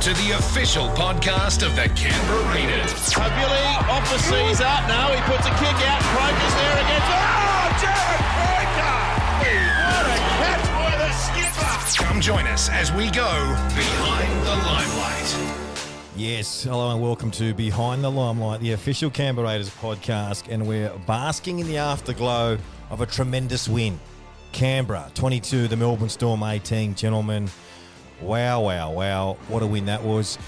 to the official podcast of the Canberra Raiders. Billy off the Caesar. Now he puts a kick out. Croker's there against. Oh, Jarrod Croker! What a catch by the skipper! Come join us as we go behind the limelight. Yes, hello and welcome to Behind the Limelight, the official Canberra Raiders podcast, and we're basking in the afterglow of a tremendous win. Canberra 22, the Melbourne Storm 18, gentlemen. Wow, wow, wow. What a win that was.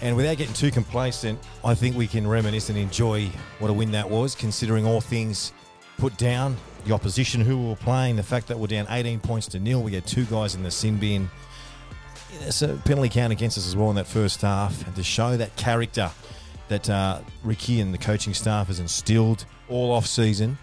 And without getting too complacent, I think we can reminisce and enjoy what a win that was, considering all things put down, the opposition who we were playing, the fact that we're down 18 points to nil. We had two guys in the sin bin. There's a penalty count against us as well in that first half. And to show that character that uh, Ricky and the coaching staff has instilled all off season.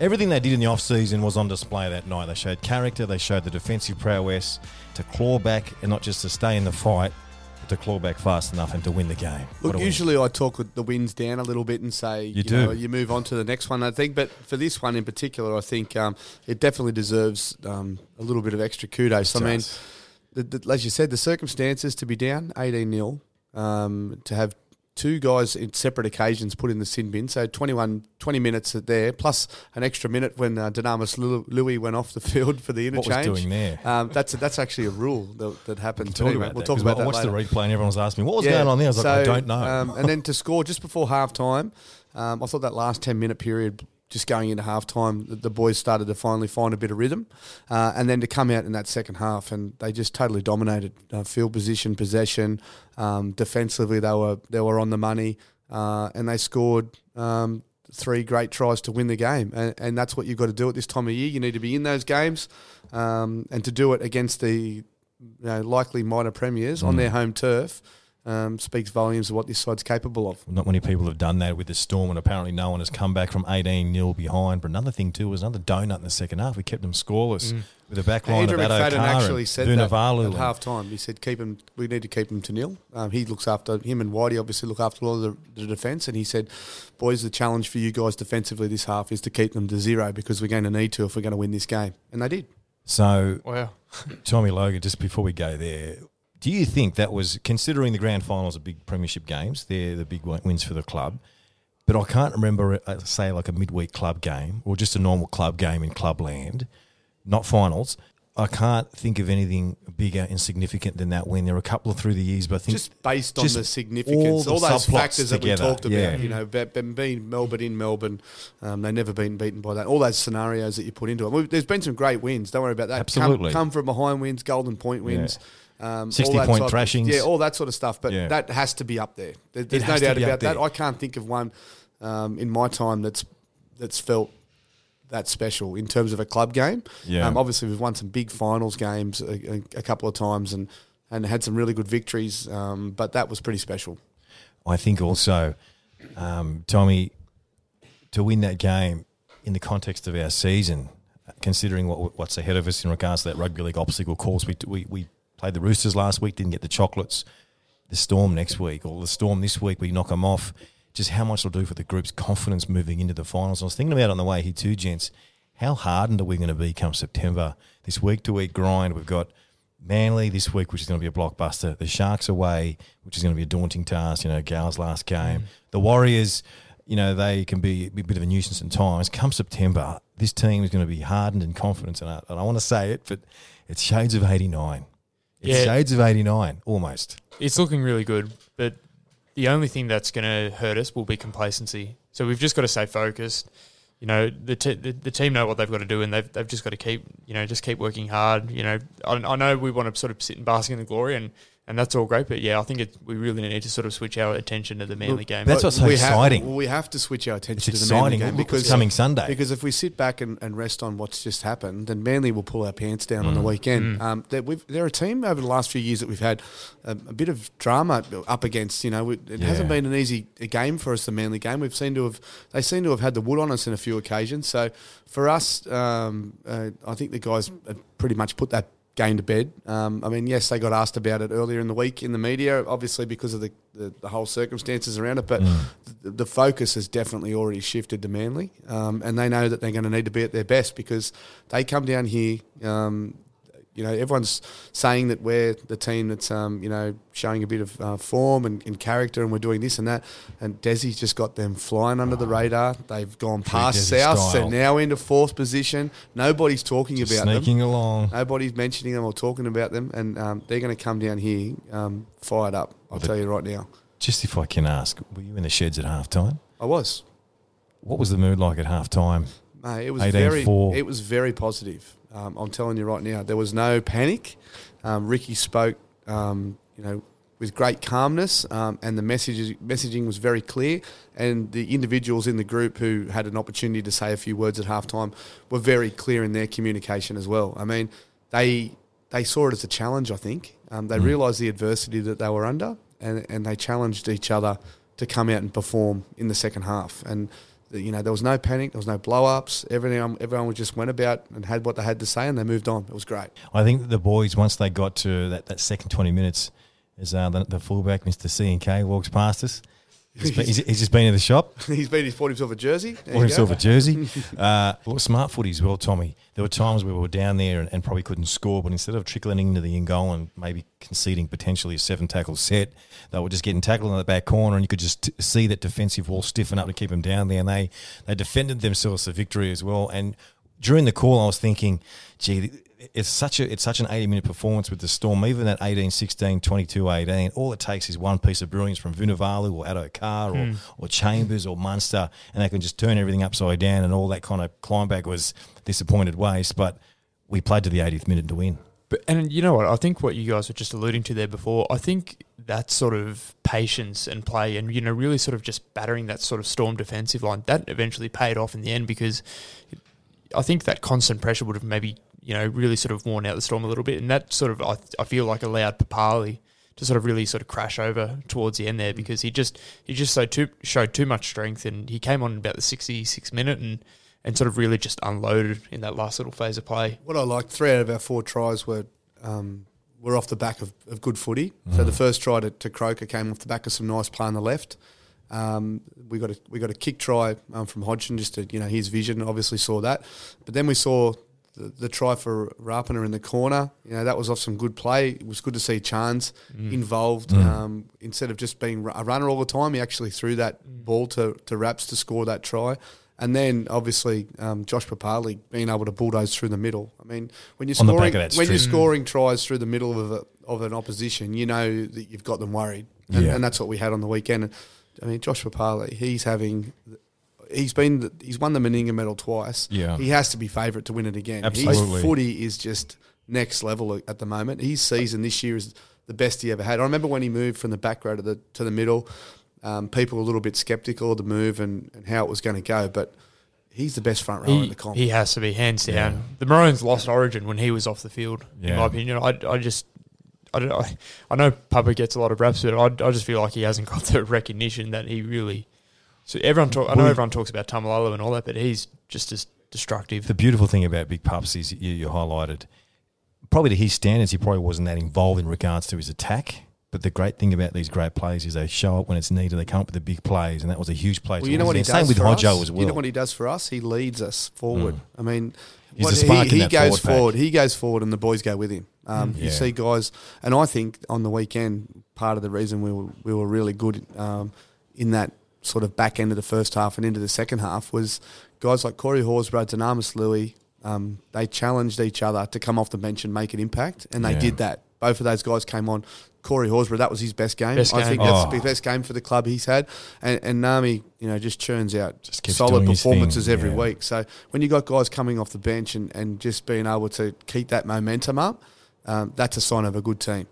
Everything they did in the off season was on display that night. They showed character, they showed the defensive prowess to claw back and not just to stay in the fight, but to claw back fast enough and to win the game. Look, a win. usually I talk the wins down a little bit and say you, do. know, you move on to the next one. I think, but for this one in particular, I think um, it definitely deserves um, a little bit of extra kudos. I mean, the, the, as you said, the circumstances to be down eighteen 0 um, to have two guys in separate occasions put in the sin bin, so 21, 20 minutes there, plus an extra minute when uh, Dunamis Lui went off the field for the interchange. What was doing there? Um, that's that's actually a rule that, that happened too. Talk mate. about we'll that, talk about I that watched later. the replay and everyone's asking me, what was Yeah, going on there? I was like, I don't know. Um, and then to score just before half time, um, I thought that last 10 minute period, just going into half time, the, the boys started to finally find a bit of rhythm. Uh, and then to come out in that second half, and they just totally dominated uh, field position, possession. Um, defensively, they were, they were on the money, uh, and they scored. Um, Three great tries to win the game, and, and that's what you've got to do at this time of year. You need to be in those games, um, and to do it against the you know, likely minor premiers Mm. on their home turf um, speaks volumes of what this side's capable of. Not many people have done that with the Storm, and apparently no one has come back from 18 0 behind. But another thing, too, was another donut in the second half. We kept them scoreless with a back line Andrew of McFadden actually and said that at and- half time. He said, "Keep him. We need to keep him to nil." Um, he looks after him and Whitey. Obviously, look after all the, the defence. And he said, "Boys, the challenge for you guys defensively this half is to keep them to zero because we're going to need to if we're going to win this game." And they did. So, Wow. Tommy Logan, just before we go there, do you think that was, considering the grand finals are big premiership games, they're the big wins for the club, but I can't remember, uh, say, like a midweek club game or just a normal club game in clubland, not finals. I can't think of anything bigger and significant than that win. There are a couple of through the years, but I think just based on just the significance, all all, those factors that we talked about. yeah. You know, be- be- being Melbourne in Melbourne, um, they've never been beaten by that. All those scenarios that you put into it. There's been some great wins. Don't worry about that. Absolutely. come, come from behind wins, golden point wins. Um, 60 all that point type thrashings. yeah, all that sort of stuff. But Yeah. that has to be up there. There- There's no doubt about that. I can't think of one um, in my time that's that's felt that special in terms of a club game. Yeah. Um, obviously, we've won some big finals games a, a, a couple of times and, and had some really good victories, um, but that was pretty special. I think also, um, Tommy, to win that game in the context of our season, considering what, what's ahead of us in regards to that rugby league obstacle course, we, we, we played the Roosters last week, didn't get the chocolates. The Storm next week, or the Storm this week, we knock them off. Just how much it'll do for the group's confidence moving into the finals. I was thinking about it on the way here too, gents. How hardened are we going to be come September? This week to week grind, we've got Manly this week, which is going to be a blockbuster. The Sharks away, which is going to be a daunting task. You know, Gal's last game. Mm. The Warriors, you know, they can be a bit of a nuisance at times. Come September, this team is going to be hardened in confidence, and I, and I want to say it, but it's shades of '89. It's Yeah. shades of '89, almost. It's looking really good, but the only thing that's going to hurt us will be complacency. So we've just got to stay focused. You know, the, t- the the team know what they've got to do, and they've they've just got to keep you know just keep working hard. You know, I, I know we want to sort of sit and bask in the glory, and, and that's all great, but yeah, I think it, we really need to sort of switch our attention to the Manly game. That's what's so we exciting. Have, we have to switch our attention It's to the Manly game Look what's because coming Sunday. Because if we sit back and, and rest on what's just happened, then Manly will pull our pants down Mm. on the weekend. Um, that we've, they're a team over the last few years that we've had a, a bit of drama up against. You know, we, it Yeah. hasn't been an easy game for us. The Manly game, we've seen to have they seem to have had the wood on us in a few occasions. So for us, um, uh, I think the guys have pretty much put that game to bed. Um, I mean, yes, they got asked about it earlier in the week in the media, obviously because of the, the, the whole circumstances around it, but the, the focus has definitely already shifted to Manly, um, and they know that they're going to need to be at their best because they come down here. Um, you know, everyone's saying that we're the team that's, um, you know, showing a bit of uh, form and, and character, and we're doing this and that. And Desi's just got them flying under the radar. They've gone past Desi South. style. They're now into fourth position. Nobody's talking Just about them. sneaking along. Nobody's mentioning them or talking about them, and um, they're going to come down here um, fired up. I'll tell you right now. Just if I can ask, were you in the sheds at halftime? I was. What was the mood like at halftime? Mate, it was 18-4. very, it was very positive. Um, I'm telling you right now, there was no panic. Um, Ricky spoke, um, you know, with great calmness, um, and the message messaging was very clear. And the individuals in the group who had an opportunity to say a few words at halftime were very clear in their communication as well. I mean, they they saw it as a challenge. I think um, they realised the adversity that they were under, and and they challenged each other to come out and perform in the second half. And you know, there was no panic, there was no blow ups. Everyone, everyone just went about and had what they had to say, and they moved on. It was great. I think the boys, once they got to that, that second 20 minutes, as uh, the, the fullback, Mr. C and K, walks past us. He's, been, he's, he's just been in the shop, He's been he's bought himself a jersey. There bought himself go. a jersey. Uh, well, smart footy as well, Tommy. There were times where we were down there and, and probably couldn't score, but instead of trickling into the in goal and maybe conceding potentially a seven tackle set, they were just getting tackled in the back corner, and you could just t- see that defensive wall stiffen up to keep them down there. And they, they defended themselves to victory as well. And during the call, I was thinking, gee, it's such a it's such an 80 minute performance with the Storm. Even that 18 16, 22 18, all it takes is one piece of brilliance from Vunivalu or Addo Carr or, hmm. or Chambers or Munster, and they can just turn everything upside down. And all that kind of climb back was disappointed waste. But we played to the 80th minute to win. But and you know what? I think what you guys were just alluding to there before. I think that sort of patience and play, and you know, really sort of just battering that sort of storm defensive line, that eventually paid off in the end because I think that constant pressure would have maybe you know really sort of worn out the storm a little bit, and that sort of I, I feel like allowed Papalii to sort of really sort of crash over towards the end there because he just he just so too showed too much strength, and he came on about the sixty six minute and. And sort of really just unloaded in that last little phase of play. What I liked, three out of our four tries were um, were off the back of, of good footy. So the first try to, to Croker came off the back of some nice play on the left. Um, we got a we got a kick try um, from Hodgson, just to you know his vision. Obviously saw that, but then we saw the, the try for Rapana in the corner. You know that was off some good play. It was good to see Chance involved um, instead of just being a runner all the time. He actually threw that ball to to Raps to score that try. And then obviously um, Josh Papalii being able to bulldoze through the middle. I mean, when you're On scoring, when you're scoring tries through the middle of a, of an opposition, you know that you've got them worried, and, Yeah. and that's what we had on the weekend. And, I mean, Josh Papalii, he's having, he's been, he's won the Meninga medal twice. Yeah. he has to be favourite to win it again. Absolutely. his footy is just next level at the moment. His season this year is the best he ever had. I remember when he moved from the back row to the to the middle. Um, people were a little bit sceptical of the move and, and how it was going to go, but he's the best front rower in the comp. he has to be hands down. The Maroons lost Origin when he was off the field. Yeah. In my opinion, I, I just I don't I, I know Papa gets a lot of raps, but I, I just feel like he hasn't got the recognition that he really. So everyone talk, I know everyone talks about Taumalolo and all that, but he's just as destructive. The beautiful thing about Big Pups is you, you highlighted, probably to his standards, he probably wasn't that involved in regards to his attack. But the great thing about these great players is they show up when it's needed. They come up with the big plays, and that was a huge play. Well, you know what he does. Same with for Hodjo as well. You know what he does for us? He leads us forward. I mean, He's what- the spark in he, he goes forward forward. He goes forward, and the boys go with him. Um, You Yeah. see guys, and I think on the weekend, part of the reason we were we were really good um, in that sort of back end of the first half and into the second half was guys like Corey Horsburgh, Dunamis Lui. Um, they challenged each other to come off the bench and make an impact, and they Yeah. did that. Both of those guys came on. Corey Horsburgh, that was his best game. Best I game. think that's Oh. the best game for the club he's had. And, and Nami, you know, just churns out Just solid thing, performances every yeah. week. So when you got guys coming off the bench and, and just being able to keep that momentum up, um, that's a sign of a good team.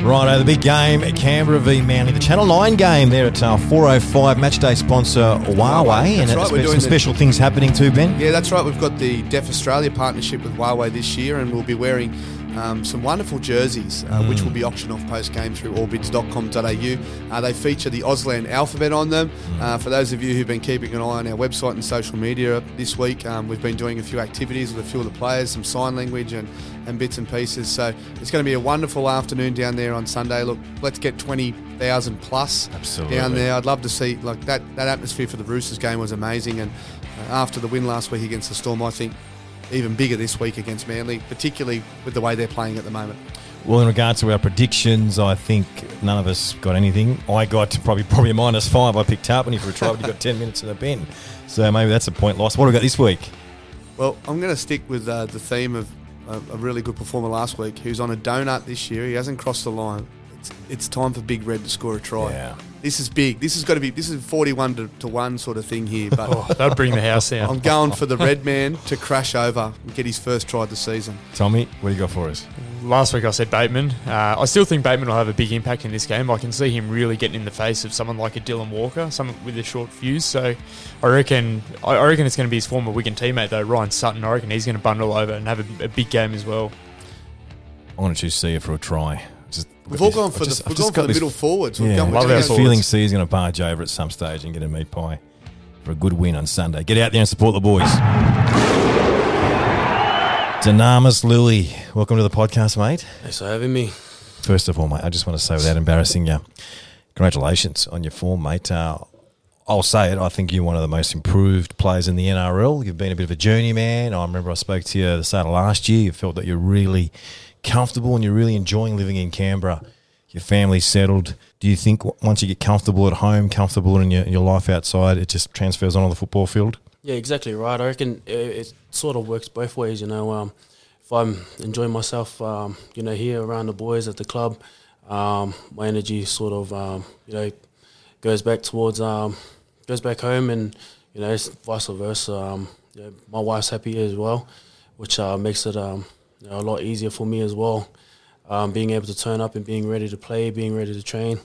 Righto, the big game, Canberra v Manly, the Channel 9 game there at uh, 4.05, matchday sponsor Huawei, and That's uh, right, we're some the- special things happening too, Ben. Yeah, that's right. We've got the Deaf Australia partnership with Huawei this year, and we'll be wearing um, some wonderful jerseys, uh, which will be auctioned off post game through allbids.com.au. Uh, they feature the Auslan alphabet on them. Uh, for those of you who've been keeping an eye on our website and social media this week, um, we've been doing a few activities with a few of the players, some sign language and, and bits and pieces. So it's going to be a wonderful afternoon down there on Sunday. Look, let's get 20,000 plus Absolutely. down there. I'd love to see like that. That atmosphere for the Roosters game was amazing, and uh, after the win last week against the Storm, I think even bigger this week against Manly, particularly with the way they're playing at the moment. Well, in regards to our predictions, I think none of us got anything. I got probably probably a minus five. I picked Tapine for a try, but he got 10 minutes in the bin. So maybe that's a point lost. What have we got this week? Well, I'm going to stick with uh, the theme of a, a really good performer last week who's on a donut this year. He hasn't crossed the line. It's, it's time for Big Red to score a try. Yeah. This is big. This has got to be. This is 41 to, to one sort of thing here. But Oh, that'd bring the house down. I'm going for the red man to crash over and get his first try of the season. Tommy, what do you got for us? Last week I said Bateman. Uh, I still think Bateman will have a big impact in this game. I can see him really getting in the face of someone like a Dylan Walker, someone with a short fuse. So I reckon I I reckon it's going to be his former Wigan teammate though, Ryan Sutton. I reckon he's going to bundle over and have a, a big game as well. I'm going to choose Sia for a try. Just, We've all gone for just- the, we've gone for the this- middle forwards. We've Yeah, gone I've with got Love our this James. feeling Sia's going to barge over at some stage and get a meat pie for a good win on Sunday. Get out there and support the boys. Dunamis Lui, welcome to the podcast, mate. Thanks for having me. First of all, mate, I just want to say without embarrassing you, congratulations on your form, mate. Uh, I'll say it. I think you're one of the most improved players in the NRL. You've been a bit of a journeyman. I remember I spoke to you at the start of last year. You felt that you're really comfortable and you're really enjoying living in Canberra. Your family's settled. Do you think once you get comfortable at home, comfortable in your, your life outside, it just transfers onto the football field? Yeah, exactly right. I reckon it, it sort of works both ways. You know, um, if I'm enjoying myself, um, you know, here around the boys at the club, um, my energy sort of, um, you know, goes back towards, um, goes back home, and you know, it's vice versa. Um, my wife's happy as well, which uh, makes it you know, a lot easier for me as well. Um, being able to turn up and being ready to play, being ready to train,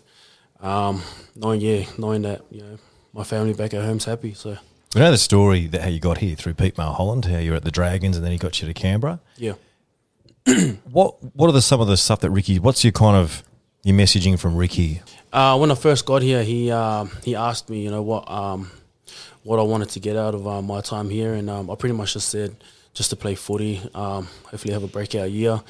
um, knowing yeah, knowing that you know my family back at home's happy. So We know the story that how you got here through Pete Mulholland, how you were at the Dragons and then he got you to Canberra. yeah. What What are the some of the stuff that Ricky? What's your kind of your messaging from Ricky? Uh, when I first got here, he uh, he asked me, you know, what um, what I wanted to get out of uh, my time here, and um, I pretty much just said just to play footy, um, hopefully have a breakout year.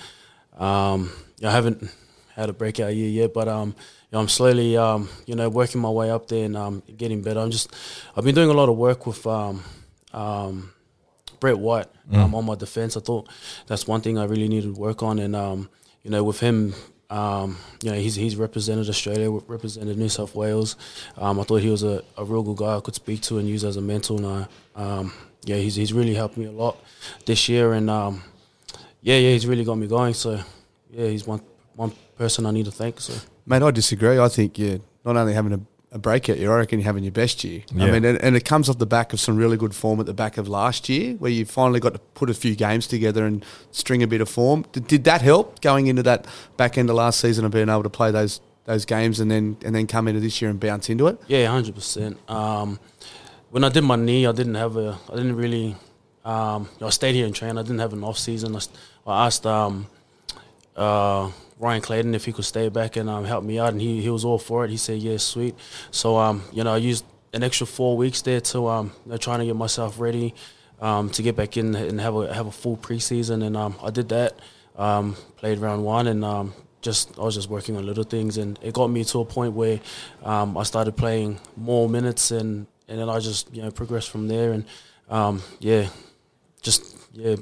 Um, I haven't had a breakout year yet, but um, you know, I'm slowly, um, you know, working my way up there and um, getting better. I'm just, I've been doing a lot of work with um, um, Brett White um, on my defense. I thought that's one thing I really needed to work on, and um, you know, with him, um, you know, he's he's represented Australia, represented New South Wales. Um, I thought he was a, a real good guy I could speak to and use as a mentor. And um, yeah, he's he's really helped me a lot this year, and um, yeah, yeah, he's really got me going. So yeah, he's one one person I need to thank. So Mate, I disagree. I think you're not only having a, a breakout year, I reckon you're having your best year. Yeah. I mean, and, and it comes off the back of some really good form at the back of last year, where you finally got to put a few games together and string a bit of form. Did, did that help going into that back end of last season and being able to play those those games and then and then come into this year and bounce into it? Yeah, hundred percent. Um, when I did my knee, I didn't have a, I didn't really, um, I stayed here and trained. I didn't have an off season. I asked um, uh, Ryan Clayton if he could stay back and um, help me out, and he, he was all for it. He said, "Yeah, sweet." So um, you know, I used an extra four weeks there to um, you know, trying to get myself ready um, to get back in and have a have a full preseason, and um, I did that. Um, played round one, and um, just I was just working on little things, and it got me to a point where um, I started playing more minutes, and and then I just you know progressed from there, and um, yeah, just yeah,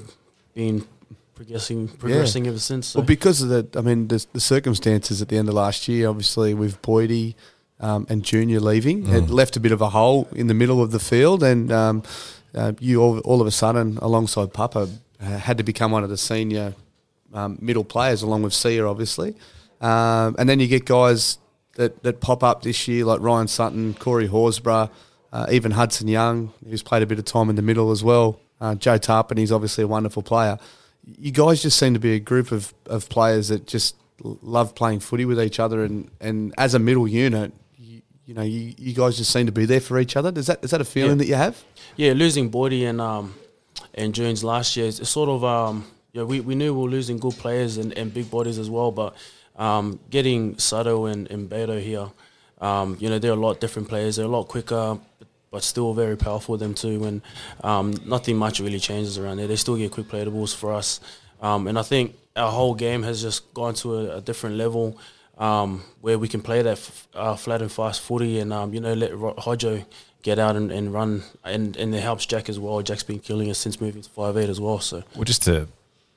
been progressing progressing ever since. So. Well, because of the, I mean, the, the circumstances at the end of last year, obviously with Boydie um, and Junior leaving, it left a bit of a hole in the middle of the field, and um, uh, you all, all of a sudden, alongside Papa, uh, had to become one of the senior um, middle players, along with Sia, obviously. Um, and then you get guys that, that pop up this year, like Ryan Sutton, Corey Horsburgh, uh, even Hudson Young, who's played a bit of time in the middle as well. Uh, Joe Tapine, he's obviously a wonderful player you guys just seem to be a group of, of players that just love playing footy with each other, and, and as a middle unit, you, you know, you, you guys just seem to be there for each other. Is that is that a feeling Yeah. that you have? yeah, losing Bodie and um and Jones last year, it's sort of um yeah we, we knew we were losing good players and, and big bodies as well, but um getting Sato and, and Beto here, um you know they're a lot different players. They're a lot quicker, but still very powerful them too. And um nothing much really changes around there. They still get quick playables for us, um and I think our whole game has just gone to a, a different level. Um, where we can play that f- uh, flat and fast footy, and um, you know let Ro- Hodjo get out and, and run, and, and it helps Jack as well. Jack's been killing us since moving to five eight as well. So Well, just to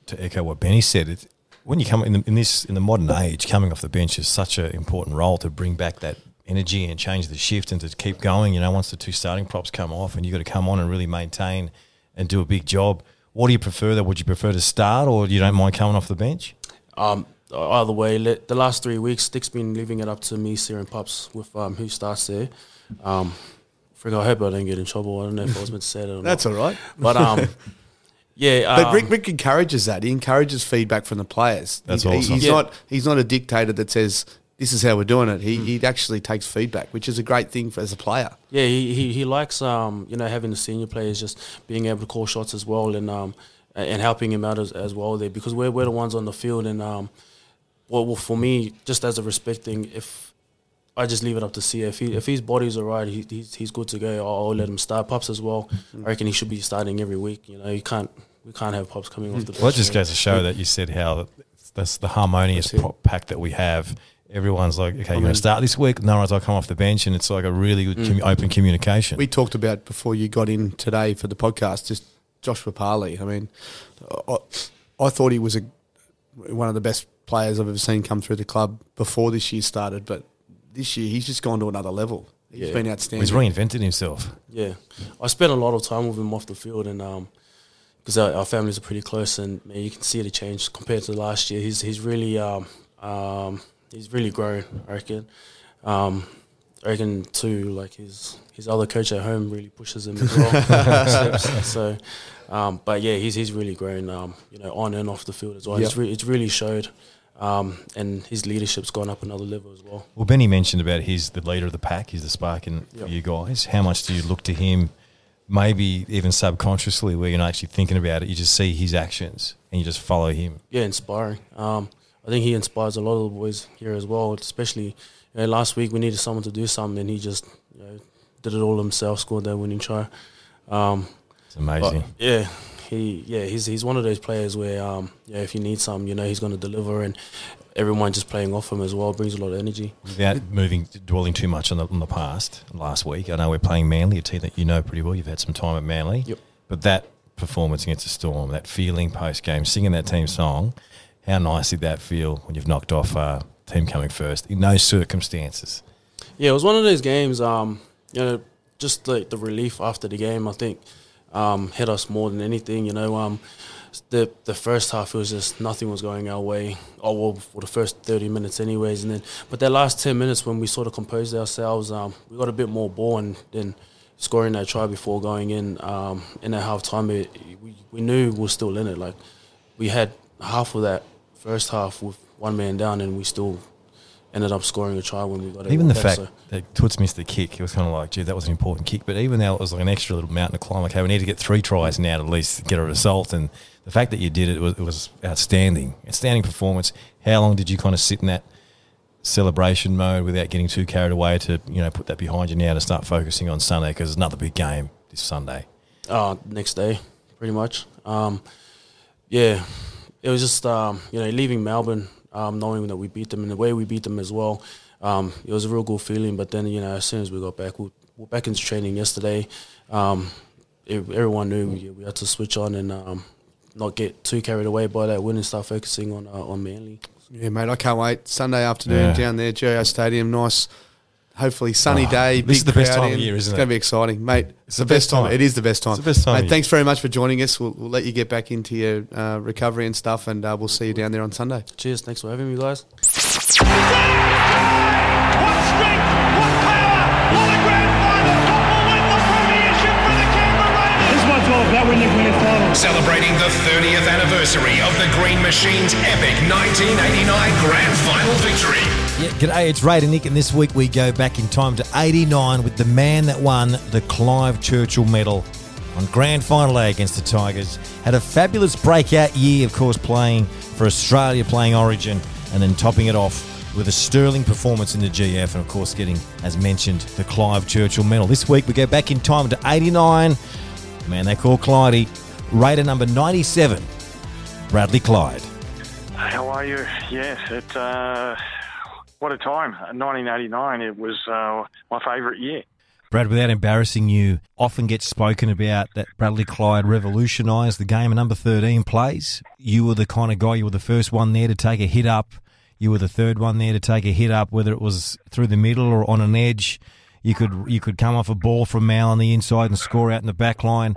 to echo what Benny said, when you come in, the, in this in the modern age, coming off the bench is such an important role to bring back that energy and change the shift and to keep going. You know, once the two starting props come off, and you've got to come on and really maintain and do a big job. What do you prefer? That would you prefer to start, or you don't mind coming off the bench? um, either way, let, the last three weeks, Dick's been leaving it up to me, Sierra and Pups, with um, who starts there. Um, frig, I hope I don't get in trouble. I don't know if I was meant to say that or That's not. all right. But um, yeah, But um, Rick, Rick encourages that. He encourages feedback from the players. That's He- he- awesome. He's Yeah. not. He's not a dictator that says this is how we're doing it. Mm. He he actually takes feedback, which is a great thing for as a player. Yeah, he, he, he likes um you know having the senior players just being able to call shots as well and um and helping him out as, as well there because we're we're the ones on the field and um well, well for me just as a respect thing if I just leave it up to see if he if his body's alright he, he's he's good to go I'll, I'll let him start pops as well I reckon he should be starting every week you know you can't we can't have pops coming off the bench Well, it just goes to show that you said how that's the harmonious That's pack that we have. Everyone's like, okay, you're going to start this week. No one's like, come off the bench, and it's like a really good commu- open communication. We talked about before you got in today for the podcast. Just Joshua Parley. I mean, I, I thought he was a one of the best players I've ever seen come through the club before this year started, but this year he's just gone to another level. He's Yeah. been outstanding. He's reinvented himself. Yeah, I spent a lot of time with him off the field, and um, because our, our families are pretty close, and man, you can see the change compared to last year. He's he's really um, um, he's really grown. I reckon. Um, I reckon too, like his his other coach at home really pushes him as well. So, um, but yeah, he's he's really grown. Um, you know, on and off the field as well. It's re- it's really showed. Um, and his leadership's gone up another level as well. Well, Benny mentioned about he's the leader of the pack. He's the spark in Yep. you guys. How much do you look to him, maybe even subconsciously, where you're not actually thinking about it? You just see his actions and you just follow him. yeah, inspiring. Um, I think he inspires a lot of the boys here as well. Especially you know, last week, we needed someone to do something, and he just you know, did it all himself. Scored that winning try. Um, It's amazing. yeah, he yeah he's he's one of those players where um, yeah if you need something, you know he's going to deliver, and everyone just playing off him as well brings a lot of energy. Without moving, dwelling too much on the, on the past, last week, I know we're playing Manly, a team that you know pretty well. You've had some time at Manly. Yep. But that performance against the Storm, that feeling post game, singing that team song, how nice did that feel when you've knocked off a team coming first in those circumstances? Yeah, it was one of those games. Um, you know, just like the relief after the game, I think um, hit us more than anything. You know, um, the the first half it was just nothing was going our way. Oh well, for the first thirty minutes, anyways, and then but that last ten minutes when we sort of composed ourselves, um, we got a bit more ball and then scoring that try before going in um, in that half time. We we knew we were still in it. Like we had half of that first half with one man down, and we still ended up scoring a try when we got it. Even the back, fact so- that Toots missed the kick, it was kind of like, gee, that was an important kick. But even though it was like an extra little mountain to climb, okay, we need to get three tries now to at least get a result. And the fact that you did it was, it was outstanding. Outstanding performance. How long did you kind of sit in that celebration mode without getting too carried away to, you know, put that behind you now to start focusing on Sunday? Because it's another big game this Sunday. Uh, next day, pretty much. Um, yeah, it was just um, you know leaving Melbourne, um, knowing that we beat them and the way we beat them as well. Um, it was a real good feeling. But then you know as soon as we got back, we were back into training yesterday. Um, ev- everyone knew we, we had to switch on and um, not get too carried away by that win and start focusing on uh, on Manly. Yeah, mate, I can't wait. Sunday afternoon Yeah. down there, GIO Stadium, nice, hopefully sunny Oh, day. this is the best crowd time of year, isn't It's it? It's going to be exciting, mate. It's, the best time. It is the best time. It's the best time of Mate, year. thanks very much for joining us. We'll, we'll let you get back into your uh, recovery and stuff, and uh, we'll see you down there on Sunday. Cheers, thanks for having me, guys. What strength, what power, what a grand final! Top will win the premiership for the Canberra Raiders. This one's all about winning winning final. Celebrating the 30th anniversary of the Green Machine's epic 1989 Grand Final victory. Yeah, g'day, it's Ray Nick, and this week we go back in time to 89 with the man that won the Clive Churchill Medal on grand final day against the Tigers. Had a fabulous breakout year, of course, playing for Australia, playing Origin, and then topping it off with a sterling performance in the GF, and of course, getting, as mentioned, the Clive Churchill Medal. This week we go back in time to 89. Man they call Clydey, Raider number 97, Bradley Clyde. How are you? Yes, it. Uh, what a time! 1989. It was uh, my favourite year. Brad, without embarrassing you, often gets spoken about that Bradley Clyde revolutionised the game of number 13 plays. You were the kind of guy, you were the first one there to take a hit up. You were the third one there to take a hit up, whether it was through the middle or on an edge. You could you could come off a ball from Mal on the inside and score out in the back line.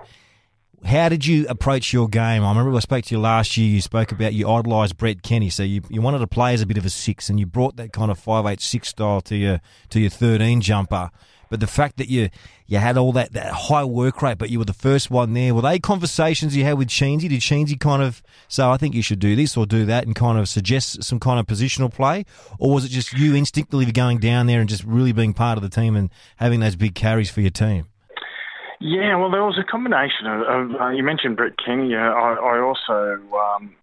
How did you approach your game? I remember I spoke to you last year. You spoke about you idolised Brett Kenny, so you, you wanted to play as a bit of a six, and you brought that kind of five eight six style to your to your thirteen jumper. But the fact that you you had all that, that high work rate, but you were the first one there, were they conversations you had with Sheensy? Did Sheensy kind of say, I think you should do this or do that and kind of suggest some kind of positional play? Or was it just you instinctively going down there and just really being part of the team and having those big carries for your team? Yeah, well, there was a combination of. of uh, you mentioned Brett Kenny. Uh, I, I also um,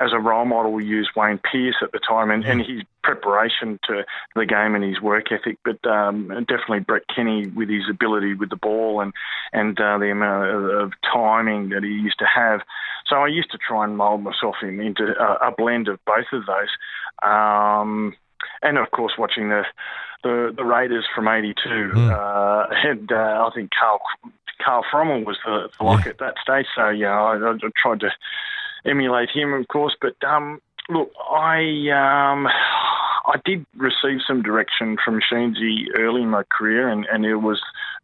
as a role model, used Wayne Pearce at the time and, and his preparation to the game and his work ethic, but um, definitely Brett Kenny with his ability with the ball and and uh, the amount of, of timing that he used to have. So I used to try and mould myself in, into a, a blend of both of those. Um, and of course, watching the the, the Raiders from '82, mm. uh, and uh, I think Carl Carl Frommel was the, the lock yeah. at that stage. So yeah, I, I tried to emulate him, of course. But um, look, I um, I did receive some direction from Sheensy early in my career, and, and it was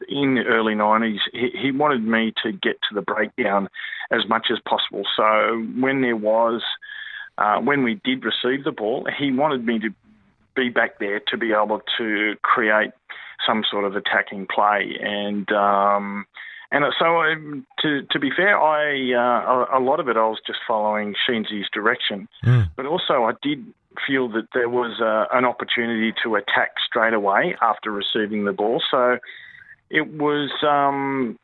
in the early 90s. He, he wanted me to get to the breakdown as much as possible. So when there was, uh, when we did receive the ball, he wanted me to be back there to be able to create some sort of attacking play. And um, and so, um, to to be fair, I uh, a, lot of it I was just following Sheensy's direction, mm. but also I did feel that there was uh, an opportunity to attack straight away after receiving the ball. So it was. Um,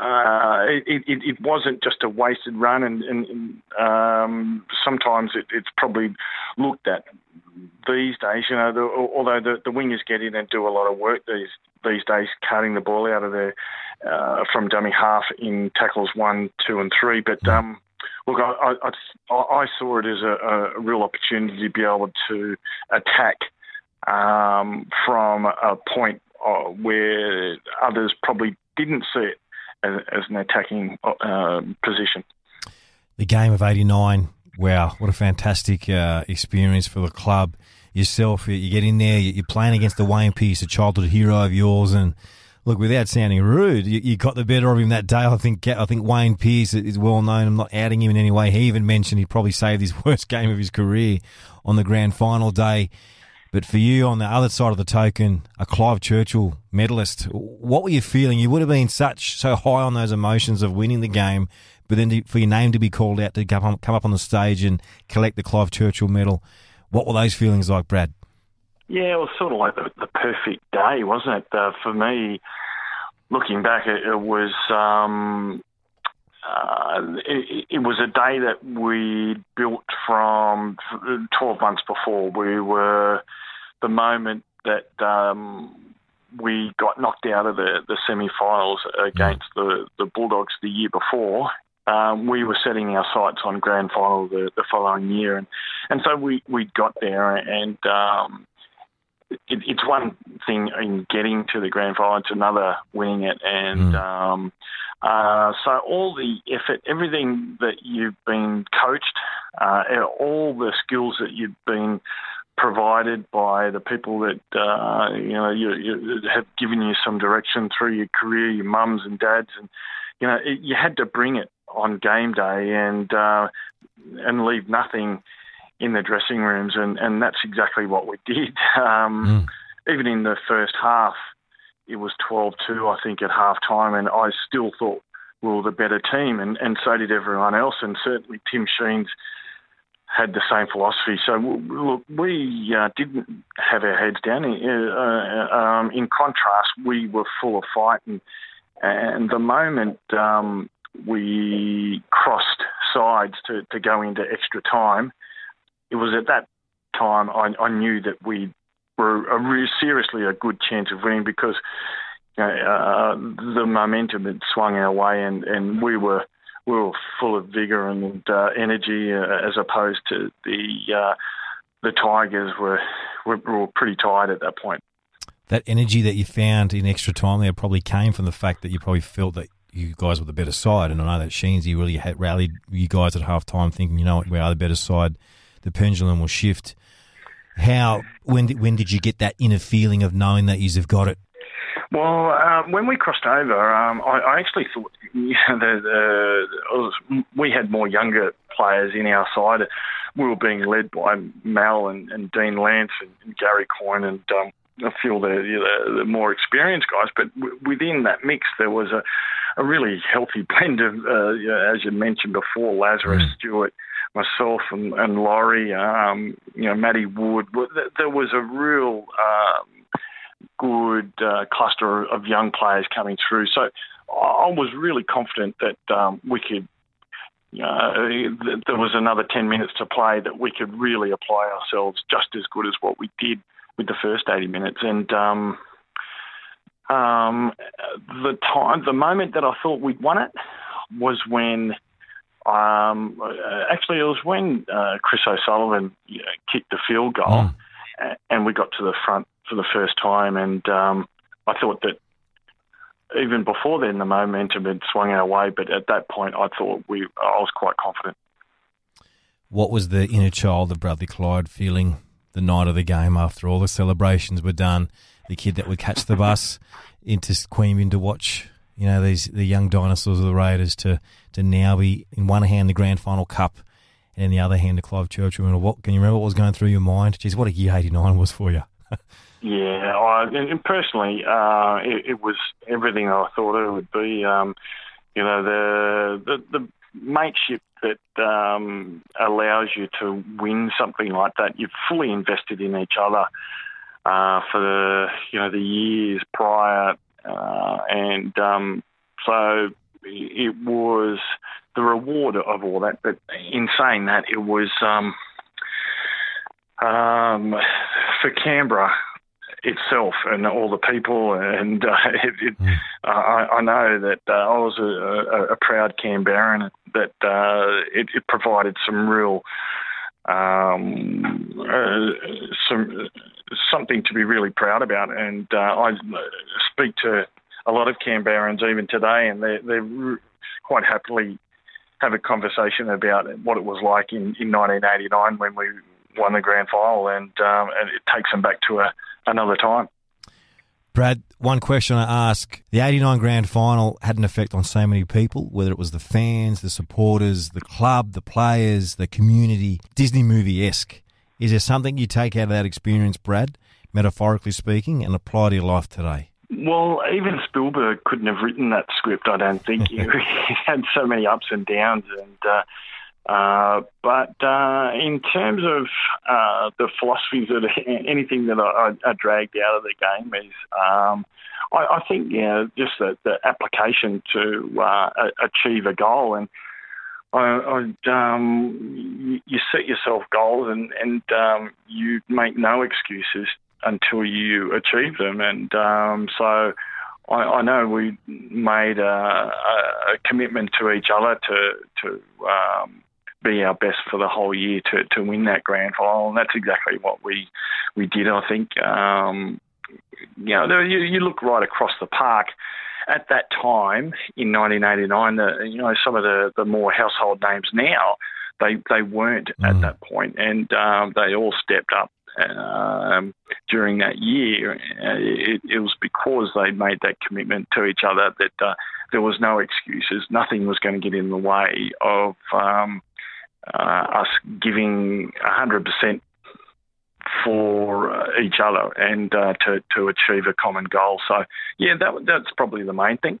uh, it, it, it, wasn't just a wasted run, and, and um, sometimes it, it's probably looked at these days. You know, the, although the, the wingers get in and do a lot of work these these days, cutting the ball out of there uh, from dummy half in tackles one, two, and three. But um, look, I, I, I, saw it as a, a, real opportunity to be able to attack um, from a point uh, where others probably didn't see it as, as an attacking uh, position. The game of '89. Wow, what a fantastic uh, experience for the club. Yourself, you get in there, you're playing against the Wayne Pearce, a childhood hero of yours, and look, without sounding rude, you, you, got the better of him that day. I think I think Wayne Pearce is well known. I'm not outing him in any way. He even mentioned he probably saved his worst game of his career on the grand final day. But for you, on the other side of the token, a Clive Churchill medalist, what were you feeling? You would have been such so high on those emotions of winning the game, but then to, for your name to be called out to come, come up on the stage and collect the Clive Churchill medal, what were those feelings like, Brad? Yeah, it was sort of like the, the perfect day, wasn't it? Uh, for me, looking back, it, it was um, uh, it, it, was a day that we built from 12 months before. We were the moment that um, we got knocked out of the, the semi-finals against the, the Bulldogs the year before. Um, we were setting our sights on grand final the, the following year, and and so we we got there, and um, it, it's one thing in getting to the grand final; it's another winning it. And mm. um, uh, so, all the effort, everything that you've been coached, uh, all the skills that you've been provided by the people that uh, you know you, you have given you some direction through your career, your mums and dads, and you know it, you had to bring it on game day and uh, and leave nothing in the dressing rooms, and, and that's exactly what we did. Um, mm. Even in the first half, it was 12 2, I think, at half time, and I still thought we were the better team, and, and so did everyone else, and certainly Tim Sheens had the same philosophy. So, look, we uh, didn't have our heads down. Uh, uh, um, in contrast, we were full of fight, and, and the moment um, we crossed sides to, to go into extra time, it was at that time I, I knew that we were a seriously a good chance of winning because you know, uh, the momentum had swung our way and, and we were we were full of vigour and uh, energy uh, as opposed to the uh, the Tigers were, were, were pretty tired at that point. that energy that you found in extra time there probably came from the fact that you probably felt that you guys were the better side. And I know that Sheensy really had rallied you guys at half time thinking, you know what, we are the better side. The pendulum will shift. How, when did, when did you get that inner feeling of knowing that you've got it? Well, uh, when we crossed over, um, I, I, actually thought you know, the, the, was, we had more younger players in our side. We were being led by Mal and, and Dean Lance and, and Gary Coyne and um, a few of the, the, the, more experienced guys. But w- within that mix, there was a, a really healthy blend of, uh, you know, as you mentioned before, Lazarus mm. Stuart, myself, and, and Laurie, um, you know, Matty Wood. There was a real um, good uh, cluster of young players coming through. So I was really confident that um, we could. Uh, there was another 10 minutes to play that we could really apply ourselves just as good as what we did with the first 80 minutes. And um, um, the time, the moment that I thought we'd won it was when, um, actually, it was when uh, Chris O'Sullivan you know, kicked the field goal, mm. and we got to the front for the first time. And um, I thought that even before then, the momentum had swung our way. But at that point, I thought we, I was quite confident. What was the inner child of Bradley Clyde feeling the night of the game after all the celebrations were done? The kid that would catch the bus into Queanbeyan to watch, you know, these the young dinosaurs of the Raiders to to now be in one hand the grand final cup and in the other hand the Clive Churchill. What can you remember what was going through your mind? Geez, what a year eighty nine was for you. Yeah, I, and personally, uh, it, it, was everything I thought it would be. Um, you know, the the, the mateship that um, allows you to win something like that. You're fully invested in each other uh, for the you know the years prior, uh, and um, so it was the reward of all that. But in saying that, it was. Um, um, for Canberra, itself and all the people. And uh, it, it, mm. uh, I, I, know that uh, I was a, a, a, proud Canberran that uh, it, it, provided some real. Um, uh, some something to be really proud about, and uh, I speak to a lot of Canberrans even today, and they they quite happily have a conversation about what it was like in, in 1989 when we won the grand final, and um, and it takes them back to a another time. Brad, one question I ask the 89 grand final had an effect on so many people, whether it was the fans, the supporters, the club, the players, the community, Disney movie esque. Is there something you take out of that experience, Brad, metaphorically speaking, and apply to your life today? Well, even Spielberg couldn't have written that script, I don't think. he had so many ups and downs, and uh, uh, but uh, in terms of uh, the philosophies that anything that I, I, dragged out of the game is, um, I, I, think you know, just the, the application to uh, achieve a goal, and I, um, you, set yourself goals, and, and um, you make no excuses until you achieve them, and um, so. I, I, know we made a, a, commitment to each other to to um, be our best for the whole year to, to win that grand final, and that's exactly what we we did. I think um, you know you, you look right across the park. At that time in 1989, the, you know some of the, the more household names now they they weren't mm. at that point, and um, they all stepped up um, during that year. It, it, was because they made that commitment to each other that uh, there was no excuses. Nothing was going to get in the way of um, uh, us giving 100% for uh, each other and uh, to, to achieve a common goal. So, yeah, that, that's probably the main thing.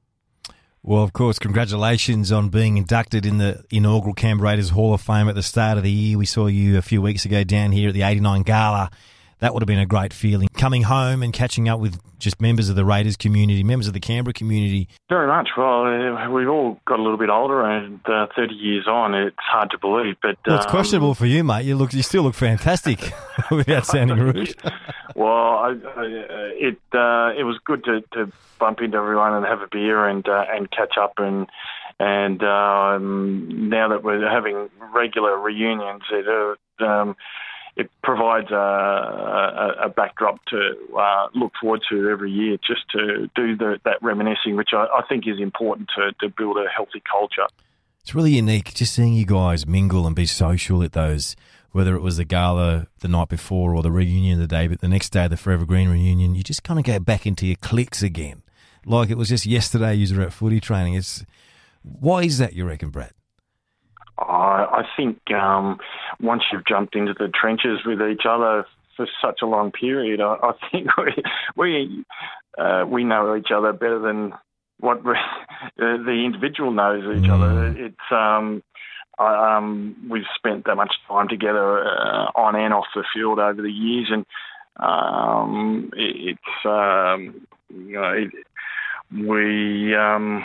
Well, of course, congratulations on being inducted in the inaugural Canberra Raiders Hall of Fame at the start of the year. We saw you a few weeks ago down here at the 89 Gala that would have been a great feeling. Coming home and catching up with just members of the Raiders community, members of the Canberra community. Very much. Well, uh, we've all got a little bit older, and uh, 30 years on, it's hard to believe. But well, it's um, questionable for you, mate. You look, you still look fantastic, without sounding rude. well, I, I, it uh, it was good to, to bump into everyone and have a beer and uh, and catch up and. And um, now that we're having regular reunions, it, uh, um, it provides a, a, a backdrop to uh, look forward to every year, just to do the, that reminiscing, which I, I think is important to, to build a healthy culture. It's really unique just seeing you guys mingle and be social at those, whether it was the gala the night before or the reunion the day, but the next day, the Forever Green reunion, you just kind of get back into your cliques again. Like it was just yesterday you were at footy training. It's Why is that, you reckon, Brad? I, I think um, once you've jumped into the trenches with each other for such a long period, I, I think we we, uh, we know each other better than what we, uh, the individual knows each other. Mm. It's um, I, um, we've spent that much time together uh, on and off the field over the years, and um, it, it's um, you know it, we. Um,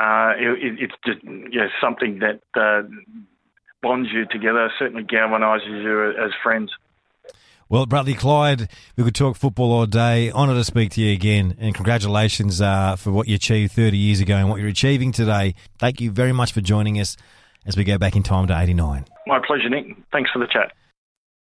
uh, it, it's just yeah, something that uh, bonds you together, certainly galvanises you as friends. Well, Bradley Clyde, we could talk football all day. Honour to speak to you again, and congratulations uh, for what you achieved 30 years ago and what you're achieving today. Thank you very much for joining us as we go back in time to 89. My pleasure, Nick. Thanks for the chat.